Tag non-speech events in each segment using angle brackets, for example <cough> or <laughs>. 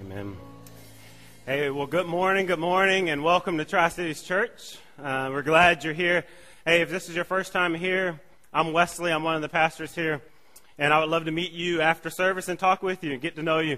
Amen. Hey, well, good morning, good morning, and welcome to Tri Cities Church. Uh, we're glad you're here. Hey, if this is your first time here, I'm Wesley. I'm one of the pastors here, and I would love to meet you after service and talk with you and get to know you.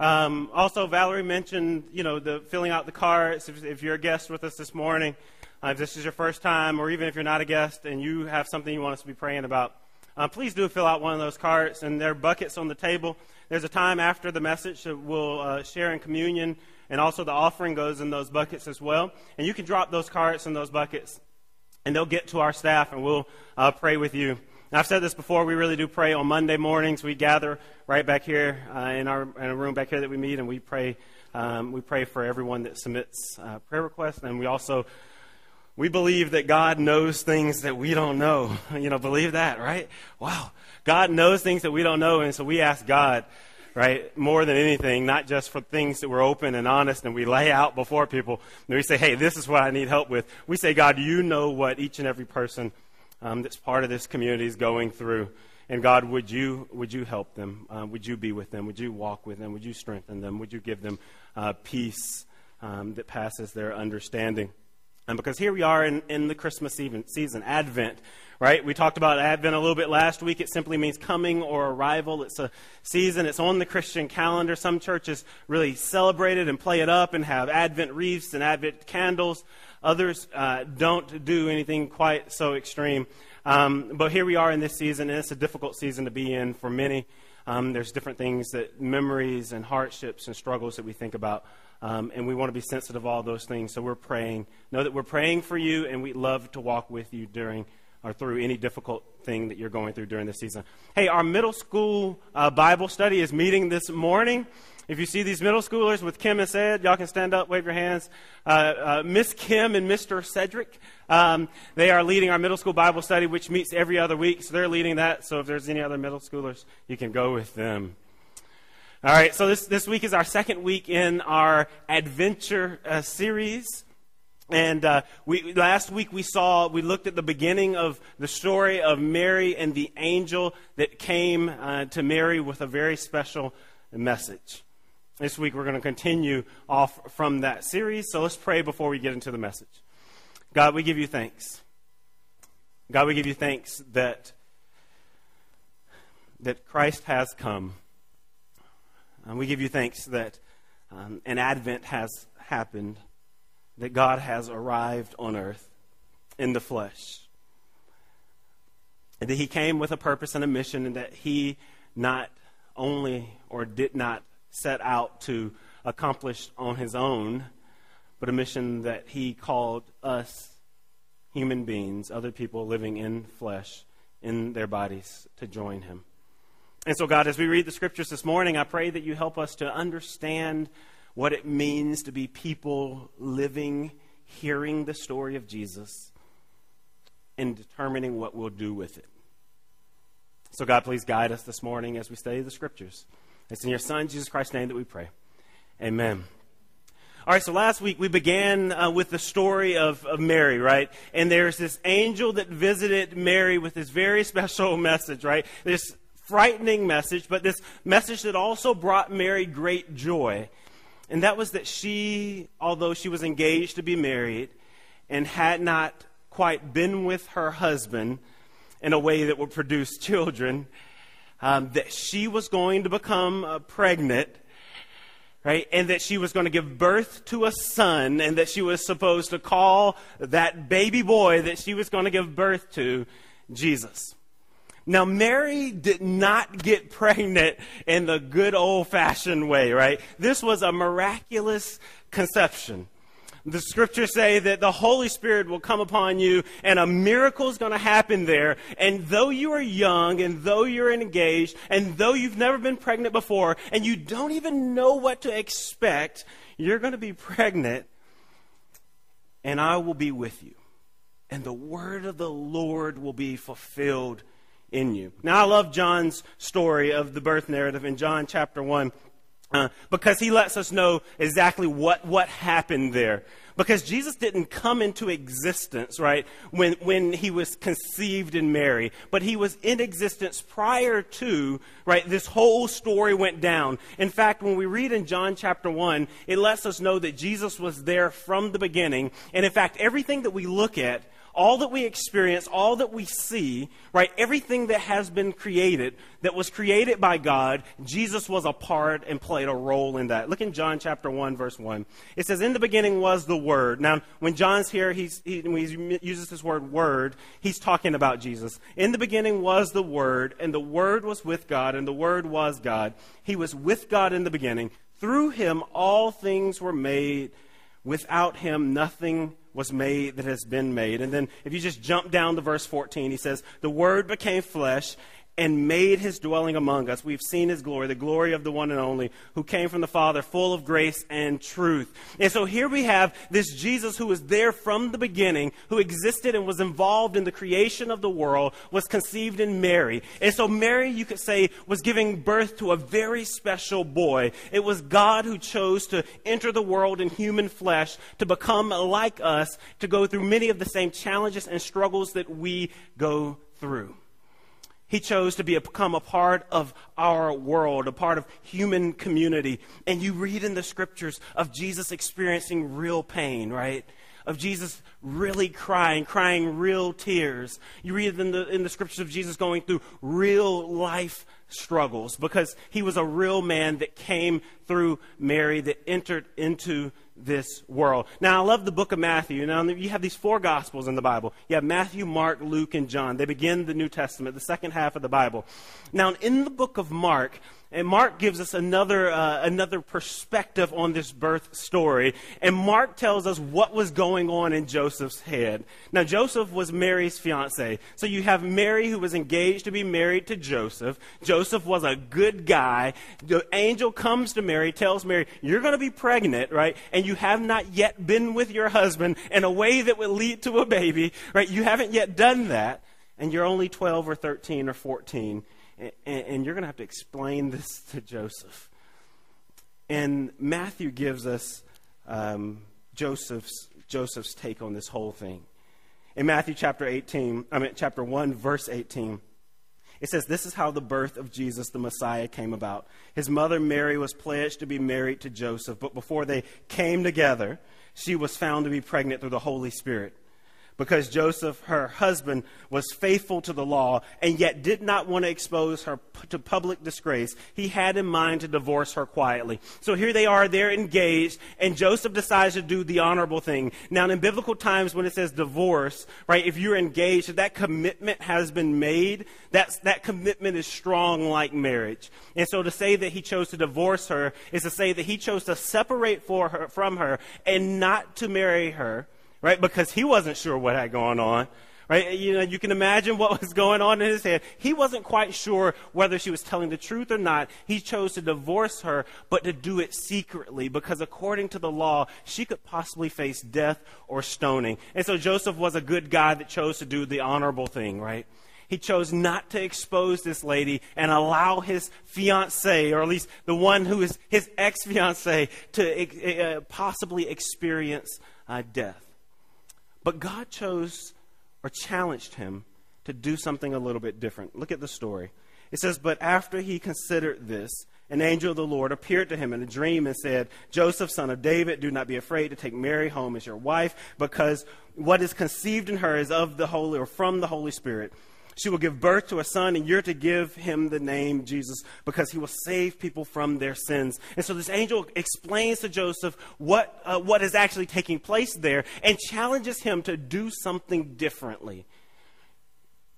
Um, also, Valerie mentioned, you know, the filling out the cards. If, if you're a guest with us this morning, uh, if this is your first time, or even if you're not a guest and you have something you want us to be praying about, uh, please do fill out one of those cards. And there are buckets on the table. There's a time after the message that we'll uh, share in communion, and also the offering goes in those buckets as well. And you can drop those cards in those buckets, and they'll get to our staff, and we'll uh, pray with you. I've said this before. We really do pray on Monday mornings. We gather right back here uh, in our in a room back here that we meet, and we pray. Um, we pray for everyone that submits uh, prayer requests, and we also we believe that God knows things that we don't know. <laughs> You know, believe that, right? Wow. God knows things that we don't know, and so we ask God, right, more than anything, not just for things that we're open and honest and we lay out before people. And we say, hey, this is what I need help with. We say, God, you know what each and every person um, that's part of this community is going through. And God, would you, would you help them? Uh, would you be with them? Would you walk with them? Would you strengthen them? Would you give them uh, peace um, that passes their understanding? And because here we are in, in the Christmas season, Advent, right? We talked about Advent a little bit last week. It simply means coming or arrival. It's a season, it's on the Christian calendar. Some churches really celebrate it and play it up and have Advent wreaths and Advent candles. Others uh, don't do anything quite so extreme. Um, but here we are in this season, and it's a difficult season to be in for many. Um, there's different things that memories and hardships and struggles that we think about. Um, and we want to be sensitive to all those things. So we're praying. Know that we're praying for you, and we love to walk with you during or through any difficult thing that you're going through during this season. Hey, our middle school uh, Bible study is meeting this morning. If you see these middle schoolers with Kim and Ed, y'all can stand up, wave your hands. Uh, uh, Miss Kim and Mr. Cedric, um, they are leading our middle school Bible study, which meets every other week. So they're leading that. So if there's any other middle schoolers, you can go with them. All right, so this, this week is our second week in our adventure uh, series. And uh, we, last week we saw, we looked at the beginning of the story of Mary and the angel that came uh, to Mary with a very special message. This week we're going to continue off from that series. So let's pray before we get into the message. God, we give you thanks. God, we give you thanks that, that Christ has come and we give you thanks that um, an advent has happened, that God has arrived on earth in the flesh, and that He came with a purpose and a mission, and that He not only or did not set out to accomplish on His own, but a mission that He called us, human beings, other people living in flesh, in their bodies, to join Him. And so, God, as we read the scriptures this morning, I pray that you help us to understand what it means to be people living, hearing the story of Jesus, and determining what we'll do with it. So, God, please guide us this morning as we study the scriptures. It's in your Son, Jesus Christ's name, that we pray. Amen. All right, so last week we began uh, with the story of, of Mary, right? And there's this angel that visited Mary with this very <laughs> special message, right? This frightening message, but this message that also brought Mary great joy. And that was that she, although she was engaged to be married and had not quite been with her husband in a way that would produce <laughs> children, um, that she was going to become uh, pregnant, right? And that she was going to give birth to a son, and that she was supposed to call that baby boy that she was going to give birth to Jesus. Now, Mary did not get pregnant in the good old fashioned way, right? This was a miraculous conception. The scriptures say that the Holy Spirit will come upon you and a miracle is going to happen there. And though you are young and though you're engaged and though you've never been pregnant before and you don't even know what to expect, you're going to be pregnant and I will be with you. And the word of the Lord will be fulfilled in you. Now, I love John's story of the birth narrative in John chapter 1. Uh, because he lets us know exactly what, what happened there. Because Jesus didn't come into existence, right, when, when he was conceived in Mary, but he was in existence prior to, right, this whole story went down. In fact, when we read in John chapter 1, it lets us know that Jesus was there from the beginning. And in fact, everything that we look at all that we experience, all that we see, right, everything that has been created, that was created by God, Jesus was a part and played a role in that. Look in John chapter 1, verse 1. It says, In the beginning was the Word. Now, when John's here, he's, he, he uses this word word, he's talking about Jesus. In the beginning was the Word, and the Word was with God, and the Word was God. He was with God in the beginning. Through him all things were made. Without him, nothing was made that has been made. And then if you just jump down to verse 14, he says, The Word became flesh and made his dwelling among us. We've seen his glory, the glory of the one and only, who came from the Father, full of grace and truth. And so here we have this Jesus who was there from the beginning, who existed and was involved in the creation of the world, was conceived in Mary. And so Mary, you could say, was giving birth to a very special boy. It was God who chose to enter the world in human flesh, to become like us, to go through many of the same challenges and struggles that we go through. He chose to be, become a part of our world, a part of human community. And you read in the scriptures of Jesus experiencing real pain, right? Of Jesus really crying, crying real tears. You read in the, in the scriptures of Jesus going through real life struggles because he was a real man that came through Mary, that entered into this world. Now, I love the book of Matthew. Now, you have these four gospels in the Bible. You have Matthew, Mark, Luke, and John. They begin the New Testament, the second half of the Bible. Now, in the book of Mark, and Mark gives us another, uh, another perspective on this birth story. And Mark tells us what was going on in Joseph's head. Now, Joseph was Mary's fiance. So you have Mary who was engaged to be married to Joseph. Joseph was a good guy. The angel comes to Mary, tells Mary, You're going to be pregnant, right? And you have not yet been with your husband in a way that would lead to a baby, right? You haven't yet done that. And you're only 12 or 13 or 14 and, and you're going to have to explain this <laughs> to Joseph. And Matthew gives us um, Joseph's, Joseph's take on this whole thing. In Matthew chapter 18, I mean, chapter 1, verse 18, it says, This is how the birth of Jesus, the Messiah, came about. His mother Mary was pledged to be married to Joseph, but before they came together, she was found to be pregnant through the Holy Spirit because Joseph, her husband, was faithful to the law and yet did not want to expose her to public disgrace. He had in mind to divorce her quietly. So here they are, they're engaged, and Joseph decides to do the honorable thing. Now, in biblical times, when it says divorce, right, if you're engaged, if that commitment has been made, that's, that commitment is strong like marriage. And so to say that he chose to divorce her is to say that he chose to separate for her, from her and not to marry her right? Because he wasn't sure what had gone on. Right? You know, you can imagine what <laughs> was going on in his head. He wasn't quite sure whether she was telling the truth or not. He chose to divorce her, but to do it secretly because according to the law, she could possibly face death or stoning. And so Joseph was a good guy that chose to do the honorable thing, right? He chose not to expose this lady and allow his fiancee, or at least the one who is his ex fiancee, to uh, possibly experience uh, death. But God chose or challenged him to do something a little bit different. Look at the story. It says, But after he considered this, an angel of the Lord appeared to him in a dream and said, Joseph, son of David, do not be afraid to take Mary home as your wife, because what is conceived in her is of the Holy or from the Holy Spirit. She will give birth to a son, and you're to give him the name Jesus because he will save people from their sins. And so this angel explains to Joseph what, uh, what is actually taking place there and challenges him to do something differently.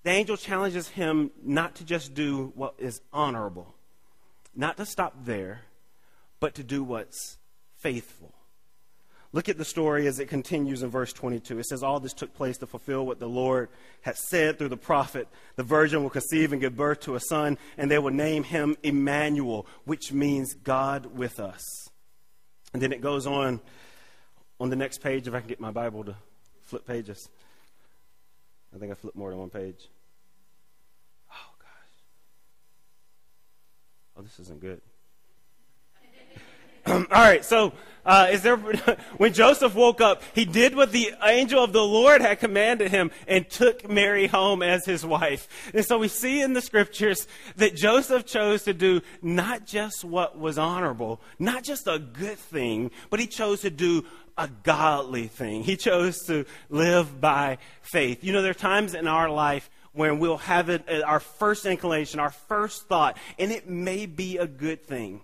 The angel challenges him not to just do what is honorable, not to stop there, but to do what's faithful. Look at the story as it continues in verse 22. It says, All this took place to fulfill what the Lord had said through the prophet. The virgin will conceive and give birth to a son, and they will name him Emmanuel, which means God with us. And then it goes on on the next page, if I can get my Bible to flip pages. I think I flipped more than one page. Oh, gosh. Oh, this isn't good. <clears throat> All right, so uh, is there <laughs> when Joseph woke up, he did what the angel of the Lord had commanded him and took Mary home as his wife. And so we see in the scriptures that Joseph chose to do not just what was honorable, not just a good thing, but he chose to do a godly thing. He chose to live by faith. You know, there are times in our life when we'll have it, uh, our first inclination, our first thought, and it may be a good thing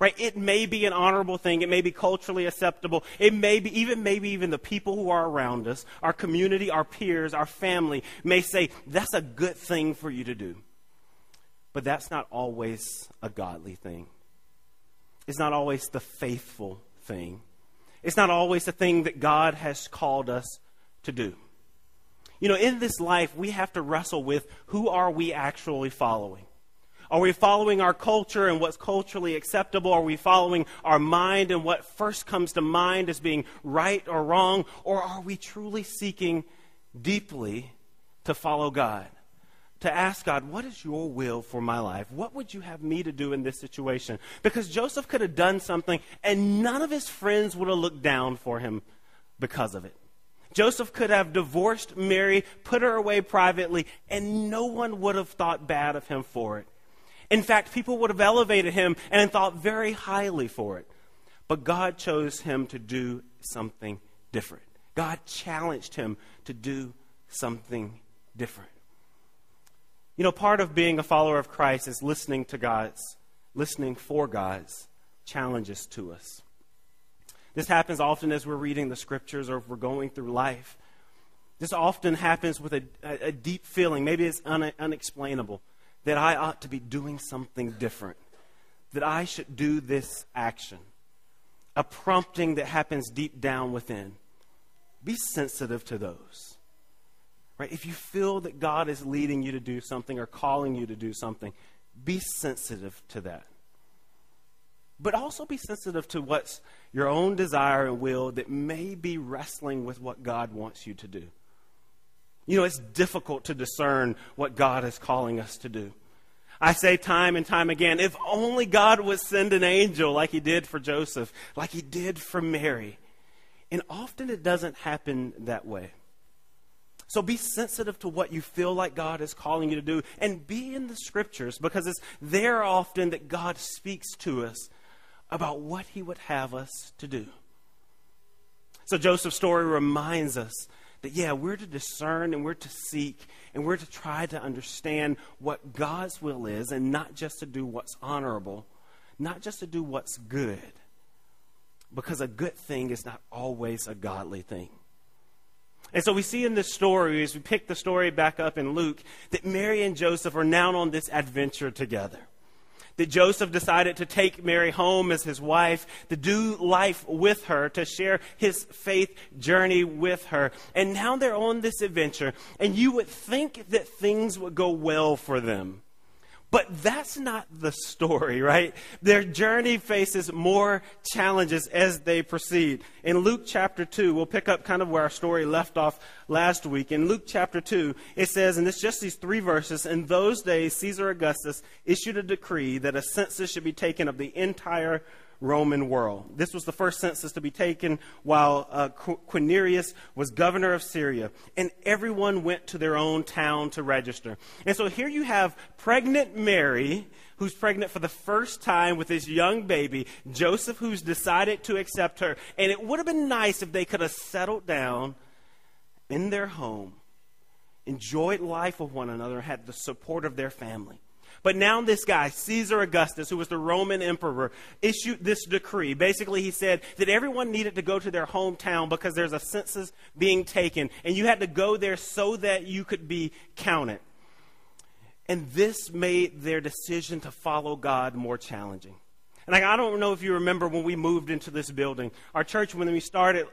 right? It may be an honorable thing. It may be culturally acceptable. It may be even maybe even the people who are around us, our community, our peers, our family may say that's a good thing for you to do. But that's not always a godly thing. It's not always the faithful thing. It's not always the thing that God has called us to do. You know, in this life, we have to wrestle with who are we actually following? Are we following our culture and what's culturally acceptable? Are we following our mind and what first comes to mind as being right or wrong? Or are we truly seeking deeply to follow God? To ask God, what is your will for my life? What would you have me to do in this situation? Because Joseph could have done something and none of his friends would have looked down for him because of it. Joseph could have divorced Mary, put her away privately, and no one would have thought bad of him for it. In fact, people would have elevated him and thought very highly for it. But God chose him to do something different. God challenged him to do something different. You know, part of being a follower of Christ is listening to God's, listening for God's challenges to us. This happens often as we're reading the scriptures or if we're going through life. This often happens with a, a, a deep feeling. Maybe it's un, unexplainable that I ought to be doing something different, that I should do this action. A prompting that happens deep down within. Be sensitive to those. Right? If you feel that God is leading you to do something or calling you to do something, be sensitive to that. But also be sensitive to what's your own desire and will that may be wrestling with what God wants you to do. You know, it's difficult to discern what God is calling us to do. I say time and time again, if only God would send an angel like he did for Joseph, like he did for Mary. And often it doesn't happen that way. So be sensitive to what you feel like God is calling you to do and be in the scriptures because it's there often that God speaks to us about what he would have us to do. So Joseph's story reminds us that, yeah, we're to discern and we're to seek and we're to try to understand what God's will is and not just to do what's honorable, not just to do what's good. Because a good thing is not always a godly thing. And so we see in this story, as we pick the story back up in Luke, that Mary and Joseph are now on this adventure together that Joseph decided to take Mary home as his wife, to do life with her, to share his faith journey with her. And now they're on this adventure, and you would think that things would go well for them. But that's not the story, right? Their journey faces more challenges as they proceed. In Luke chapter 2, we'll pick up kind of where our story left off last week. In Luke chapter 2, it says, and it's just these three verses, in those days Caesar Augustus issued a decree that a census should be taken of the entire Roman world. This was the first census to be taken while uh, Quirinius was governor of Syria, and everyone went to their own town to register. And so here you have pregnant Mary, who's pregnant for the first time with this young baby, Joseph, who's decided to accept her. And it would have been nice if they could have settled down in their home, enjoyed life with one another, had the support of their family. But now this guy, Caesar Augustus, who was the Roman emperor, issued this decree. Basically, he said that everyone needed to go to their hometown because there's a census being taken, and you had to go there so that you could be counted. And this made their decision to follow God more challenging. And I don't know if you remember when we moved into this building. Our church, when we started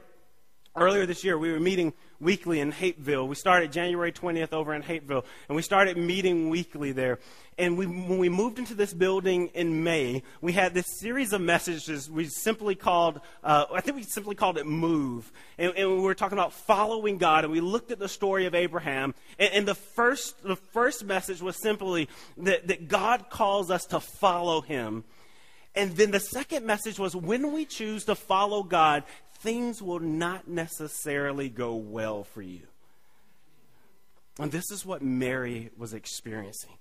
earlier this year, we were meeting weekly in Hapeville. We started January 20th over in Hapeville, and we started meeting weekly there. And we, when we moved into this building in May, we had this series of messages we simply called, uh, I think we simply called it Move. And, and, we were talking about following God, and we looked at the story of Abraham. And, and the, first, the first message was simply that, that God calls us to follow him And then the second message was when we choose to follow God, things will not necessarily go well for you. And this is what Mary was experiencing.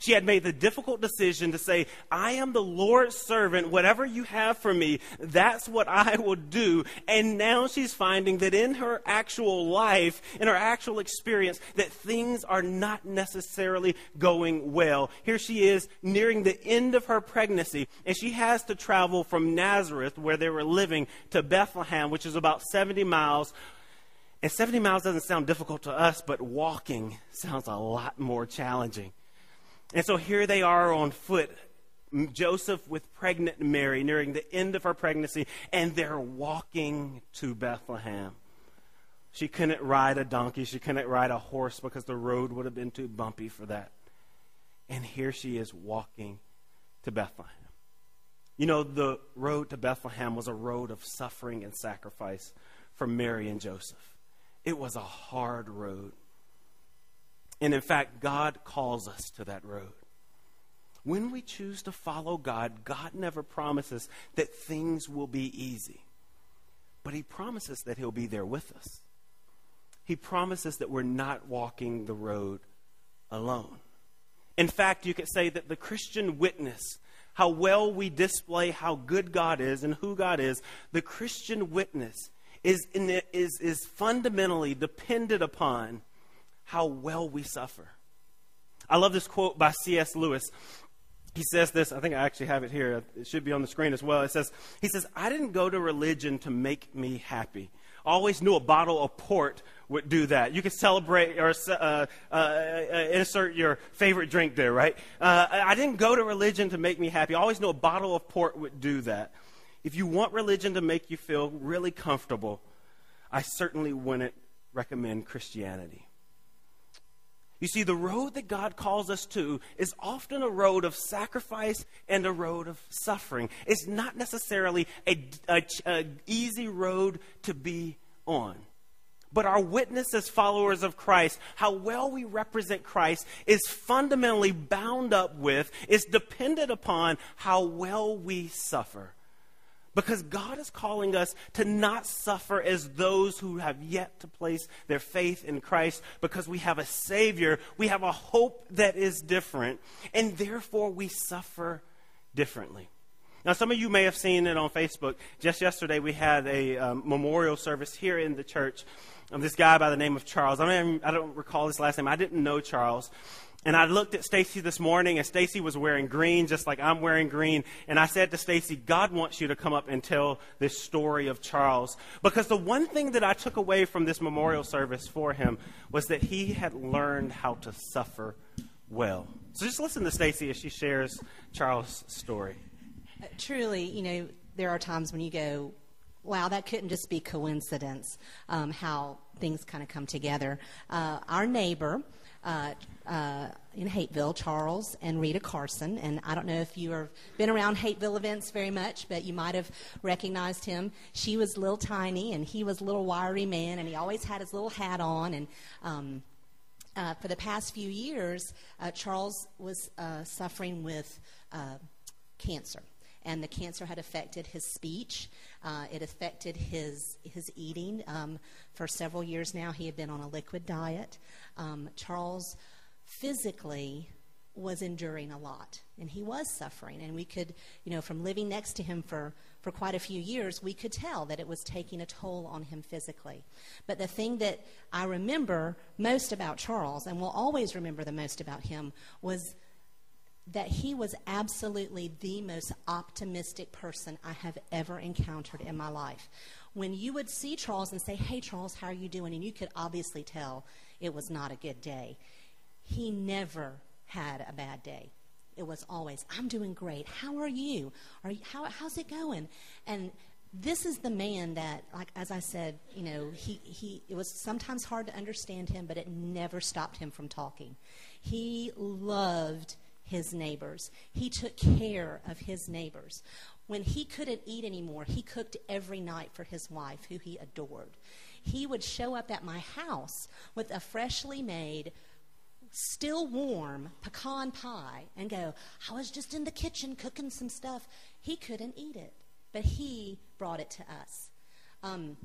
She had made the difficult decision to say, I am the Lord's servant. Whatever you have for me, that's what I will do. And now she's finding that in her actual life, in her actual experience, that things are not necessarily going well. Here she is nearing the end of her pregnancy, and she has to travel from Nazareth, where they were living, to Bethlehem, which is about 70 miles. And 70 miles doesn't sound difficult to us, but walking sounds a lot more challenging. And so here they are on foot, Joseph with pregnant Mary nearing the end of her pregnancy, and they're walking to Bethlehem. She couldn't ride a donkey, she couldn't ride a horse because the road would have been too bumpy for that. And here she is walking to Bethlehem. You know, the road to Bethlehem was a road of suffering and sacrifice for Mary and Joseph. It was a hard road. And in fact, God calls us to that road. When we choose to follow God, God never promises that things will be easy. But He promises that He'll be there with us. He promises that we're not walking the road alone. In fact, you could say that the Christian witness, how well we display how good God is and who God is, the Christian witness is, the, is, is fundamentally dependent upon how well we suffer. I love this quote by C.S. Lewis. He says this, I think I actually have it here. It should be on the screen as well. It says, He says, I didn't go to religion to make me happy. I always knew a bottle of port would do that. You could celebrate or uh, uh, uh, insert your favorite drink there, right? Uh, I didn't go to religion to make me happy. I always knew a bottle of port would do that. If you want religion to make you feel really comfortable, I certainly wouldn't recommend Christianity. You see, the road that God calls us to is often a road of sacrifice and a road of suffering. It's not necessarily a, a, a easy road to be on. But our witness as followers of Christ, how well we represent Christ, is fundamentally bound up with, is dependent upon how well we suffer. Because God is calling us to not suffer as those who have yet to place their faith in Christ, because we have a Savior, we have a hope that is different, and therefore we suffer differently. Now, some of you may have seen it on Facebook. Just yesterday, we had a um, memorial service here in the church of this guy by the name of Charles. I don't, I don't recall his last name. I didn't know Charles. And I looked at Stacy this morning, and Stacy was wearing green, just like I'm wearing green. And I said to Stacy, God wants you to come up and tell this story of Charles. Because the one thing that I took away from this memorial service for him was that he had learned how to suffer well. So just listen to Stacy as she shares Charles' story. Truly, you know, there are times when you go, wow, that couldn't just be coincidence, um, how things kind of come together. Uh, our neighbor, uh, uh, in Hapeville, Charles and Rita Carson. And I don't know if you have been around Hapeville events very much, but you might have recognized him. She was little tiny, and he was a little wiry man, and he always had his little hat on. And um, uh, for the past few years, uh, Charles was uh, suffering with uh, cancer and the cancer had affected his speech. Uh, it affected his his eating. Um, for several years now, he had been on a liquid diet. Um, Charles physically was enduring a lot, and he was suffering. And we could, you know, from living next to him for for quite a few years, we could tell that it was taking a toll on him physically. But the thing that I remember most about Charles, and will always remember the most about him, was that he was absolutely the most optimistic person I have ever encountered in my life. When you would see Charles and say, Hey, Charles, how are you doing? And you could obviously tell it was not a good day. He never had a bad day. It was always, I'm doing great. How are you? Are you how, how's it going? And this is the man that, like as I said, you know, he, he it was sometimes hard to understand him, but it never stopped him from talking. He loved his neighbors. He took care of his neighbors. When he couldn't eat anymore, he cooked every night for his wife, who he adored. He would show up at my house with a freshly made still warm pecan pie and go, I was just in the kitchen cooking some stuff. He couldn't eat it, but he brought it to us. Um,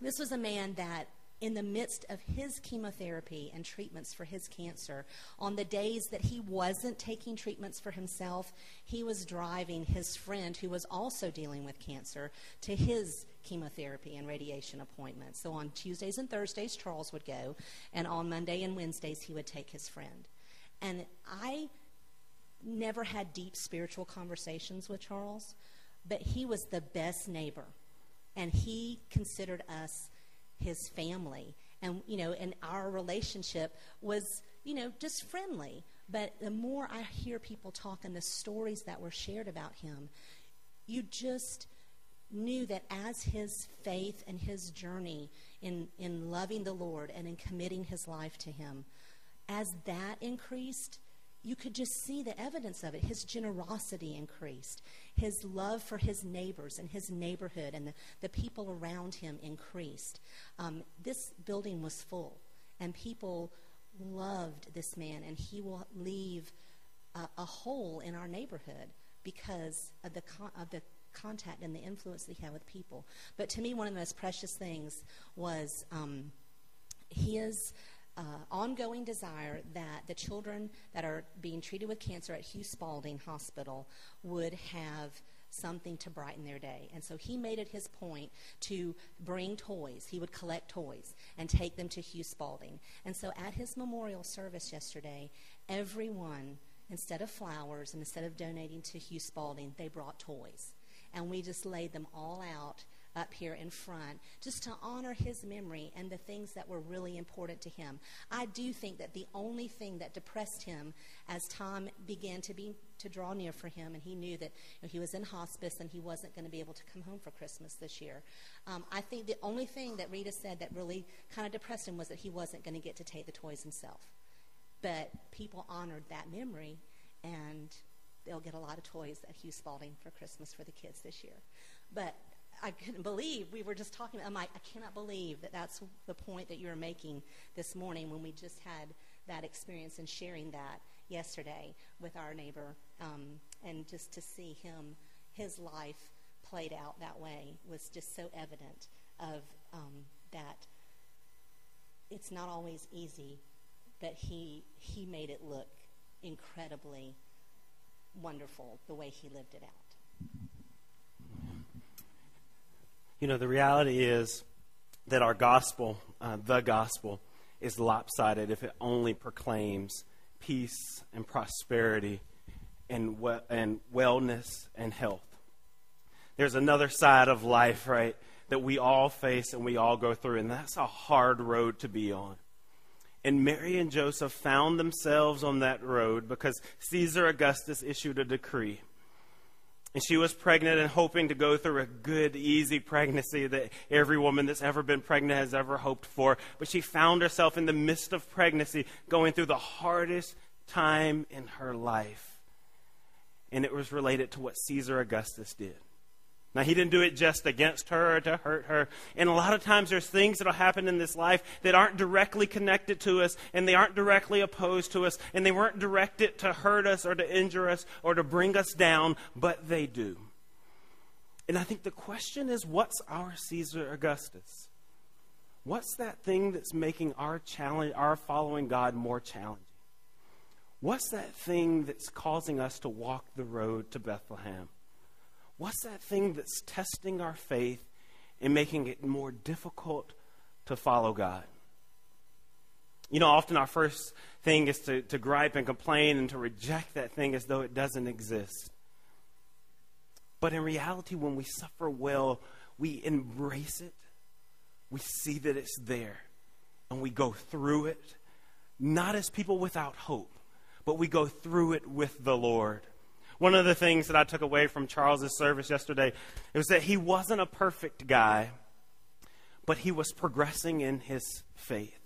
this was a man that in the midst of his chemotherapy and treatments for his cancer, on the days that he wasn't taking treatments for himself, he was driving his friend who was also dealing with cancer to his chemotherapy and radiation appointments. So on Tuesdays and Thursdays, Charles would go, and on Monday and Wednesdays, he would take his friend. And I never had deep spiritual conversations with Charles, but he was the best neighbor, and he considered us his family. And, you know, and our relationship was, you know, just friendly. But the more I hear people talk and the stories that were shared about him, you just knew that as his faith and his journey in, in loving the Lord and in committing his life to him, as that increased, you could just see the evidence of it. His generosity increased. His love for his neighbors and his neighborhood and the, the people around him increased. Um, this building was full, and people loved this man, and he will leave a, a hole in our neighborhood because of the, con- of the contact and the influence that he had with people. But to me, one of the most precious things was um, his uh, ongoing desire that the children that are being treated with cancer at Hugh Spalding Hospital would have something to brighten their day. And so he made it his point to bring toys. He would collect toys and take them to Hugh Spalding. And so at his memorial service yesterday, everyone, instead of flowers and instead of donating to Hugh Spalding, they brought toys. And we just laid them all out up here in front just to honor his memory and the things that were really important to him. I do think that the only thing that depressed him as time began to be to draw near for him and he knew that you know, he was in hospice and he wasn't going to be able to come home for Christmas this year. Um, I think the only thing that Rita said that really kind of depressed him was that he wasn't going to get to take the toys himself. But people honored that memory and they'll get a lot of toys at Hugh Spalding for Christmas for the kids this year. But I couldn't believe we were just talking. I'm like, I cannot believe that that's the point that you were making this morning when we just had that experience and sharing that yesterday with our neighbor, um, and just to see him, his life played out that way was just so evident of um, that. It's not always easy, but he he made it look incredibly wonderful the way he lived it out. You know, the reality is that our gospel, uh, the gospel, is lopsided if it only proclaims peace and prosperity and, we- and wellness and health. There's another side of life, right, that we all face and we all go through, and that's a hard road to be on. And Mary and Joseph found themselves on that road because Caesar Augustus issued a decree and she was pregnant and hoping to go through a good, easy pregnancy that every woman that's ever been pregnant has ever hoped for. But she found herself in the midst of pregnancy going through the hardest time in her life. And it was related to what Caesar Augustus did. Now, he didn't do it just against her or to hurt her. And a lot of times there's things that'll happen in this life that aren't directly connected to us and they aren't directly opposed to us and they weren't directed to hurt us or to injure us or to bring us down, but they do. And I think the question is what's our Caesar Augustus? What's that thing that's making our challenge our following God more challenging? What's that thing that's causing us to walk the road to Bethlehem? What's that thing that's testing our faith and making it more difficult to follow God? You know, often our first thing is to, to gripe and complain and to reject that thing as though it doesn't exist. But in reality, when we suffer well, we embrace it, we see that it's there, and we go through it, not as people without hope, but we go through it with the Lord. One of the things that I took away from Charles's service yesterday was that he wasn't a perfect guy, but he was progressing in his faith.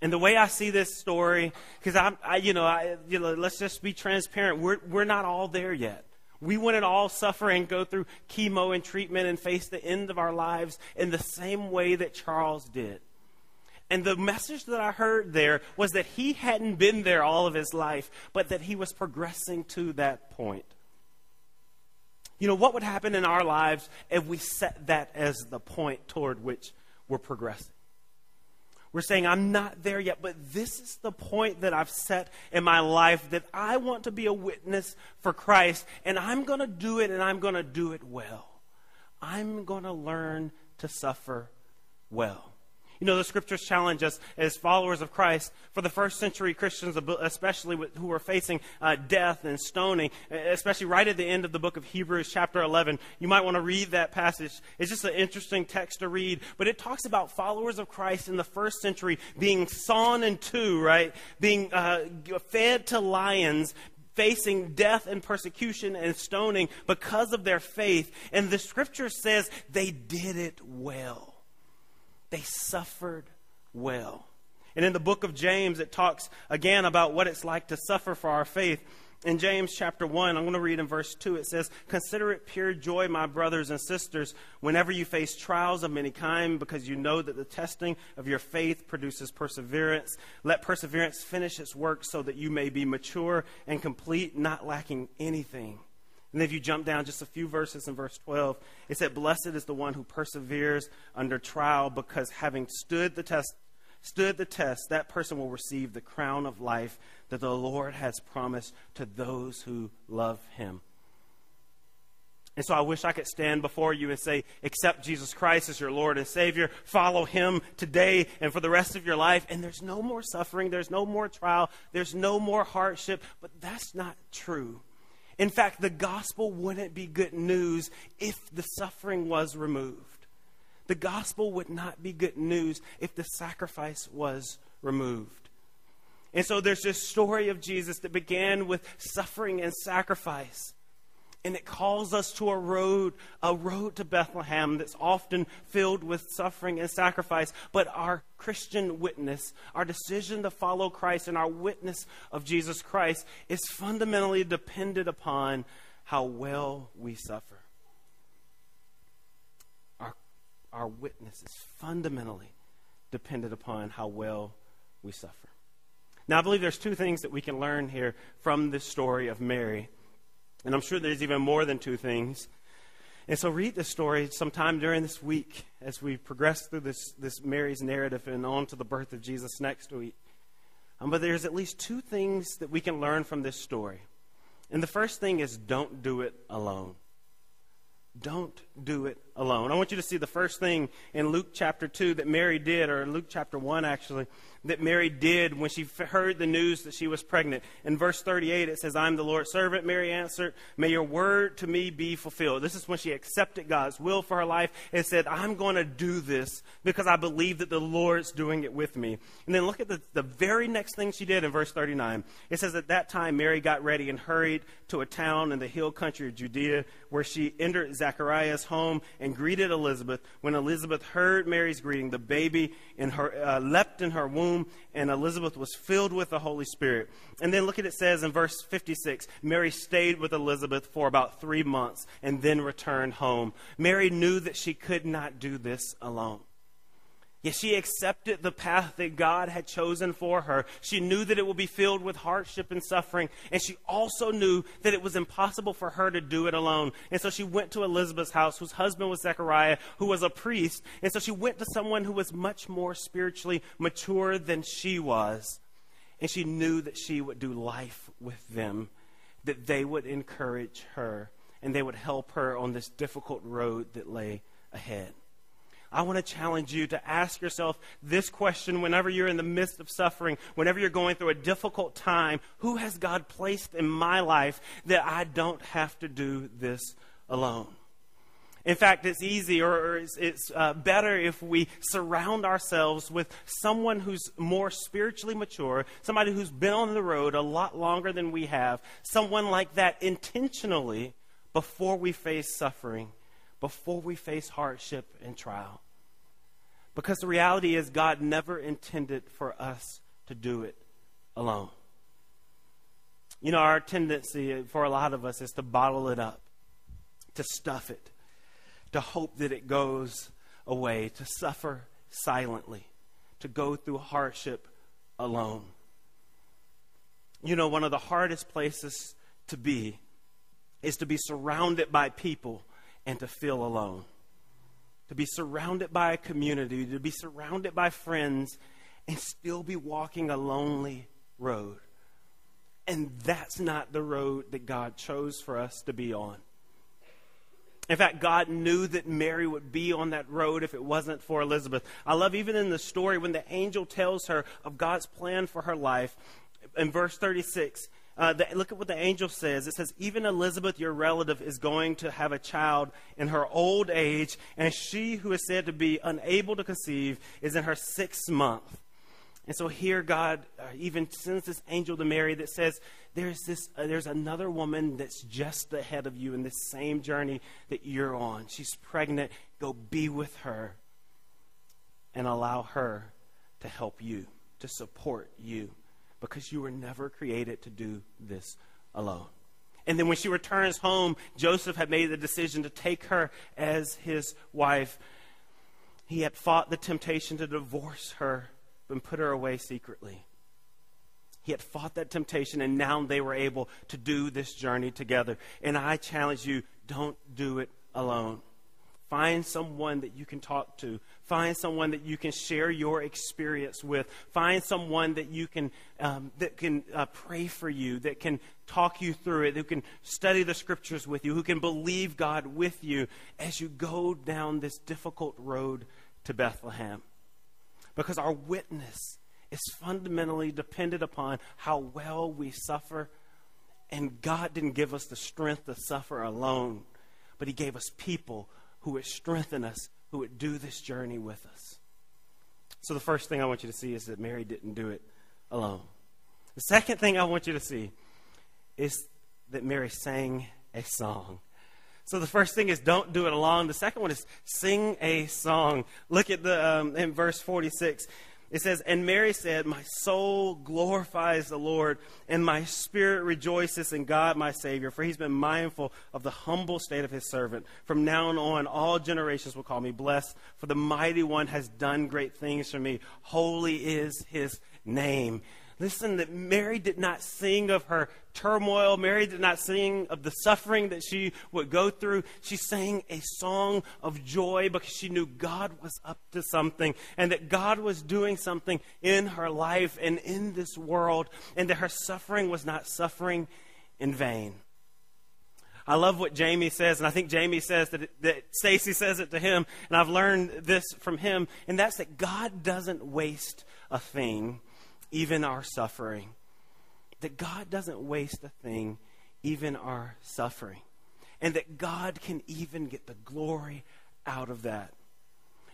And the way I see this story, because I'm, I, you know, I, you know, let's just be transparent. We're we're not all there yet. We wouldn't all suffer and go through chemo and treatment and face the end of our lives in the same way that Charles did. And the message that I heard there was that he hadn't been there all of his life, but that he was progressing to that point. You know, what would happen in our lives if we set that as the point toward which we're progressing? We're saying, I'm not there yet, but this is the point that I've set in my life that I want to be a witness for Christ, and I'm going to do it, and I'm going to do it well. I'm going to learn to suffer well. You know, the scriptures challenge us as followers of Christ for the first century Christians, especially who were facing uh, death and stoning, especially right at the end of the book of Hebrews, chapter 11. You might want to read that passage. It's just an interesting text to read, but it talks about followers of Christ in the first century being sawn in two, right? Being uh, fed to lions, facing death and persecution and stoning because of their faith. And the scripture says they did it well. They suffered well. And in the book of James, it talks again about what it's like to suffer for our faith. In James chapter 1, I'm going to read in verse 2, it says, Consider it pure joy, my brothers and sisters, whenever you face trials of many kind, because you know that the testing of your faith produces perseverance. Let perseverance finish its work so that you may be mature and complete, not lacking anything. And if you jump down just a few verses in verse 12, it said, Blessed is the one who perseveres under trial, because having stood the test, stood the test, that person will receive the crown of life that the Lord has promised to those who love him. And so I wish I could stand before you and say, accept Jesus Christ as your Lord and Savior, follow Him today and for the rest of your life. And there's no more suffering, there's no more trial, there's no more hardship. But that's not true. In fact, the gospel wouldn't be good news if the suffering was removed. The gospel would not be good news if the sacrifice was removed. And so there's this story of Jesus that began with suffering and sacrifice and it calls us to a road, a road to Bethlehem that's often filled with suffering and sacrifice. But our Christian witness, our decision to follow Christ, and our witness of Jesus Christ is fundamentally dependent upon how well we suffer. Our, our witness is fundamentally dependent upon how well we suffer. Now, I believe there's two things that we can learn here from this story of Mary. And I'm sure there's even more than two things. And so read this story sometime during this week as we progress through this, this Mary's narrative and on to the birth of Jesus next week. Um, but there's at least two things that we can learn from this story. And the first thing is don't do it alone. Don't do it alone. I want you to see the first thing in Luke chapter 2 that Mary did, or Luke chapter 1 actually, that Mary did when she heard the news that she was pregnant. In verse 38, it says, I'm the Lord's servant. Mary answered, May your word to me be fulfilled. This is when she accepted God's will for her life and said, I'm going to do this because I believe that the Lord's doing it with me. And then look at the, the very next thing she did in verse 39. It says, At that time, Mary got ready and hurried to a town in the hill country of Judea where she entered Zechariah's home and greeted Elizabeth. When Elizabeth heard Mary's greeting, the baby in her, uh, leapt in her womb, and Elizabeth was filled with the Holy Spirit. And then look at it says in verse 56 Mary stayed with Elizabeth for about three months and then returned home. Mary knew that she could not do this alone. Yet she accepted the path that God had chosen for her. She knew that it would be filled with hardship and suffering, and she also knew that it was impossible for her to do it alone. And so she went to Elizabeth's house, whose husband was Zechariah, who was a priest. And so she went to someone who was much more spiritually mature than she was. And she knew that she would do life with them, that they would encourage her, and they would help her on this difficult road that lay ahead. I want to challenge you to ask yourself this question whenever you're in the midst of suffering, whenever you're going through a difficult time Who has God placed in my life that I don't have to do this alone? In fact, it's easy or it's, it's uh, better if we surround ourselves with someone who's more spiritually mature, somebody who's been on the road a lot longer than we have, someone like that intentionally before we face suffering before we face hardship and trial. Because the reality is, God never intended for us to do it alone. You know, our tendency for a lot of us is to bottle it up, to stuff it, to hope that it goes away, to suffer silently, to go through hardship alone. You know, one of the hardest places to be is to be surrounded by people and to feel alone. To be surrounded by a community, to be surrounded by friends, and still be walking a lonely road. And that's not the road that God chose for us to be on. In fact, God knew that Mary would be on that road if it wasn't for Elizabeth. I love even in the story when the angel tells her of God's plan for her life. In verse 36, uh, the, look at what the angel says. It says, Even Elizabeth, your relative, is going to have a child in her old age, and she who is said to be unable to conceive is in her sixth month. And so here, God uh, even sends this angel to Mary that says, There's, this, uh, there's another woman that's just ahead of you in this same journey that you're on. She's pregnant. Go be with her and allow her to help you, to support you, because you were never created to do this alone. And then when she returns home, Joseph had made the decision to take her as his wife. He had fought the temptation to divorce her and put her away secretly. He had fought that temptation, and now they were able to do this journey together. And I challenge you don't do it alone. Find someone that you can talk to. Find someone that you can share your experience with. Find someone that you can um, that can uh, pray for you, that can talk you through it, who can study the scriptures with you, who can believe God with you as you go down this difficult road to Bethlehem because our witness is fundamentally dependent upon how well we suffer. And God didn't give us the strength to suffer alone, but He gave us people who would strengthen us, who would do this journey with us. So, the first thing I want you to see is that Mary didn't do it alone. The second thing I want you to see is that Mary sang a song. So the first thing is don't do it alone. The second one is sing a song. Look at the um, in verse 46. It says, And Mary said, My soul glorifies the Lord, and my spirit rejoices in God my Savior, for he's been mindful of the humble state of his servant. From now on, all generations will call me blessed, for the mighty one has done great things for me. Holy is his name. Listen, that Mary did not sing of her turmoil. Mary did not sing of the suffering that she would go through. She sang a song of joy because she knew God was up to something and that God was doing something in her life and in this world and that her suffering was not suffering in vain. I love what Jamie says, and I think Jamie says that, that Stacy says it to him, and I've learned this from him, and that's that God doesn't waste a thing even our suffering. That God doesn't waste a thing, even our suffering. And that God can even get the glory out of that.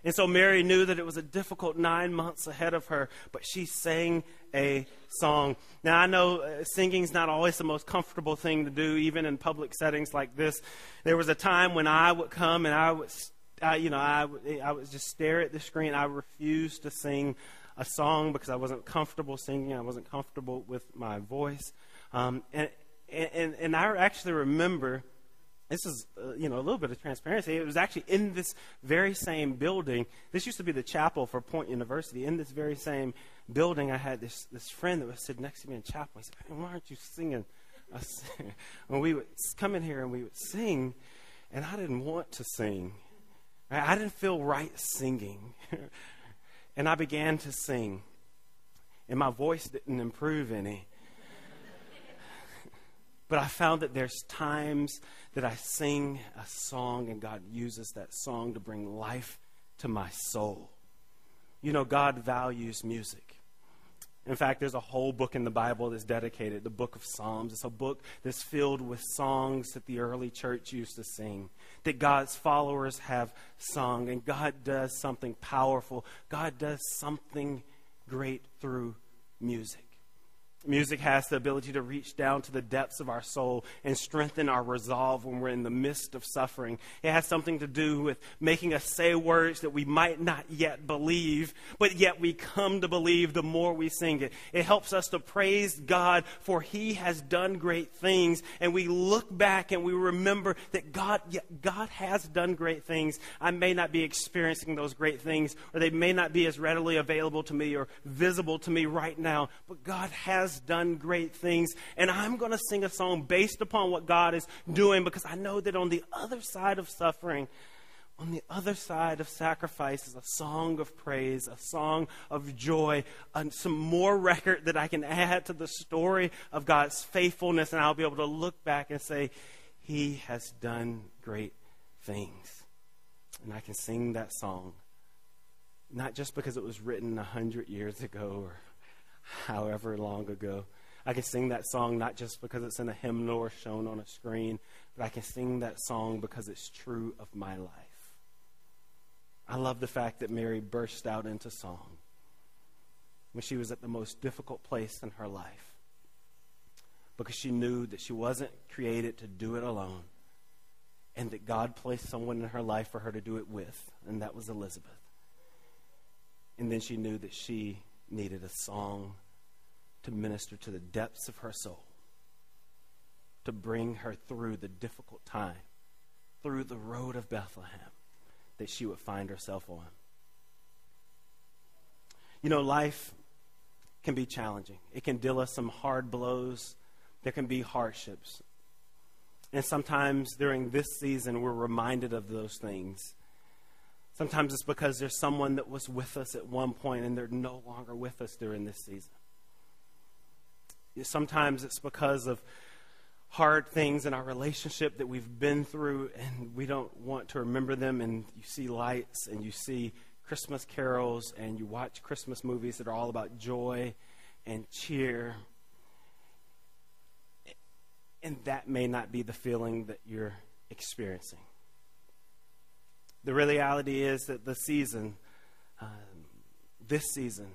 And so Mary knew that it was a difficult nine months ahead of her, but she sang a song. Now, I know uh, singing's not always the most comfortable thing to do, even in public settings like this. There was a time when I would come and I would, I, you know, I, I would just stare at the screen. I refused to sing a song because I wasn't comfortable singing. I wasn't comfortable with my voice. Um, and, and, and I actually remember this is uh, you know a little bit of transparency it was actually in this very same building this used to be the chapel for point university in this very same building i had this, this friend that was sitting next to me in chapel he said why aren't you singing when <laughs> we would come in here and we would sing and i didn't want to sing i didn't feel right singing <laughs> and I began to sing. And my voice didn't improve any. <laughs> but I found that there's times that I sing a song and God uses that song to bring life to my soul. You know, God values music. In fact, there's a whole book in the Bible that's dedicated, the book of Psalms. It's a book that's filled with songs that the early church used to sing, that God's followers have sung. And God does something powerful. God does something great through music. Music has the ability to reach down to the depths of our soul and strengthen our resolve when we're in the midst of suffering. It has something to do with making us say words that we might not yet believe, but yet we come to believe the more we sing it. It helps us to praise God for He has done great things, and we look back and we remember that God, God has done great things. I may not be experiencing those great things, or they may not be as readily available to me or visible to me right now, but God has done great things. And I'm going to sing a song based upon what God is doing because I know that on the other side of suffering, on the other side of sacrifice is a song of praise, a song of joy, and some more record that I can add to the story of God's faithfulness, and I'll be able to look back and say, He has done great things. And I can sing that song, not just because it was written a hundred years ago or <laughs> however long ago. I can sing that song not just because it's in a hymnal or shown on a screen, but I can sing that song because it's true of my life. I love the fact that Mary burst out into song when she was at the most difficult place in her life because she knew that she wasn't created to do it alone and that God placed someone in her life for her to do it with, and that was Elizabeth. And then she knew that she needed a song to minister to the depths of her soul, to bring her through the difficult time, through the road of Bethlehem that she would find herself on. You know, life can be challenging, it can deal us some hard blows, there can be hardships. And sometimes during this season, we're reminded of those things. Sometimes it's because there's someone that was with us at one point and they're no longer with us during this season. Sometimes it's because of hard things in our relationship that we've been through and we don't want to remember them. And you see lights and you see Christmas carols and you watch Christmas movies that are all about joy and cheer. And that may not be the feeling that you're experiencing. The reality is that the season, uh, this season,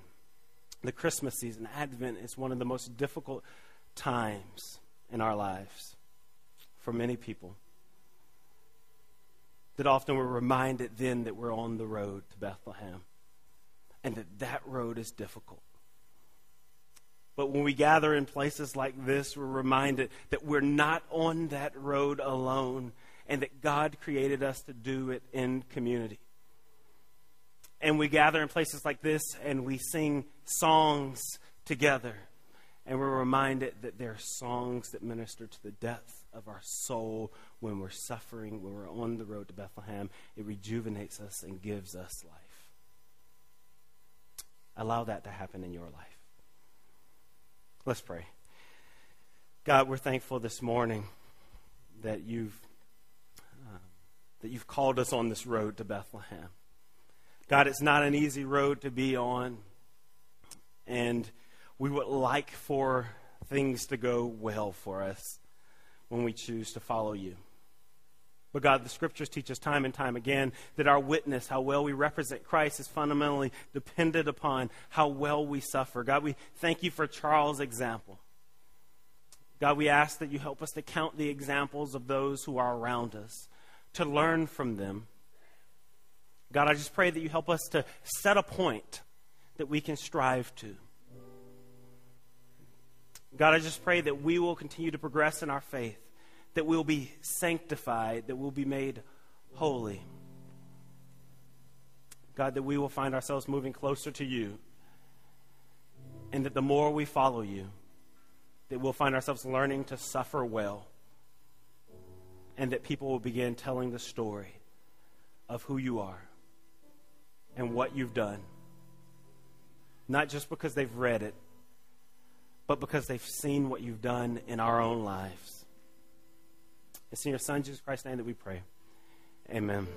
the Christmas season, Advent, is one of the most difficult times in our lives for many people. That often we're reminded then that we're on the road to Bethlehem and that that road is difficult. But when we gather in places like this, we're reminded that we're not on that road alone and that God created us to do it in community. And we gather in places like this and we sing songs together. And we're reminded that there are songs that minister to the depth of our soul when we're suffering, when we're on the road to Bethlehem. It rejuvenates us and gives us life. Allow that to happen in your life. Let's pray. God, we're thankful this morning that you've that you've called us on this road to Bethlehem. God, it's not an easy road to be on, and we would like for things to go well for us when we choose to follow you. But God, the scriptures teach us time and time again that our witness, how well we represent Christ, is fundamentally dependent upon how well we suffer. God, we thank you for Charles' example. God, we ask that you help us to count the examples of those who are around us to learn from them. God, I just pray that you help us to set a point that we can strive to. God, I just pray that we will continue to progress in our faith, that we'll be sanctified, that we'll be made holy. God, that we will find ourselves moving closer to you, and that the more we follow you, that we'll find ourselves learning to suffer well and that people will begin telling the story of who you are and what you've done. Not just because they've read it, but because they've seen what you've done in our own lives. It's in your Son, Jesus Christ's name, that we pray. Amen.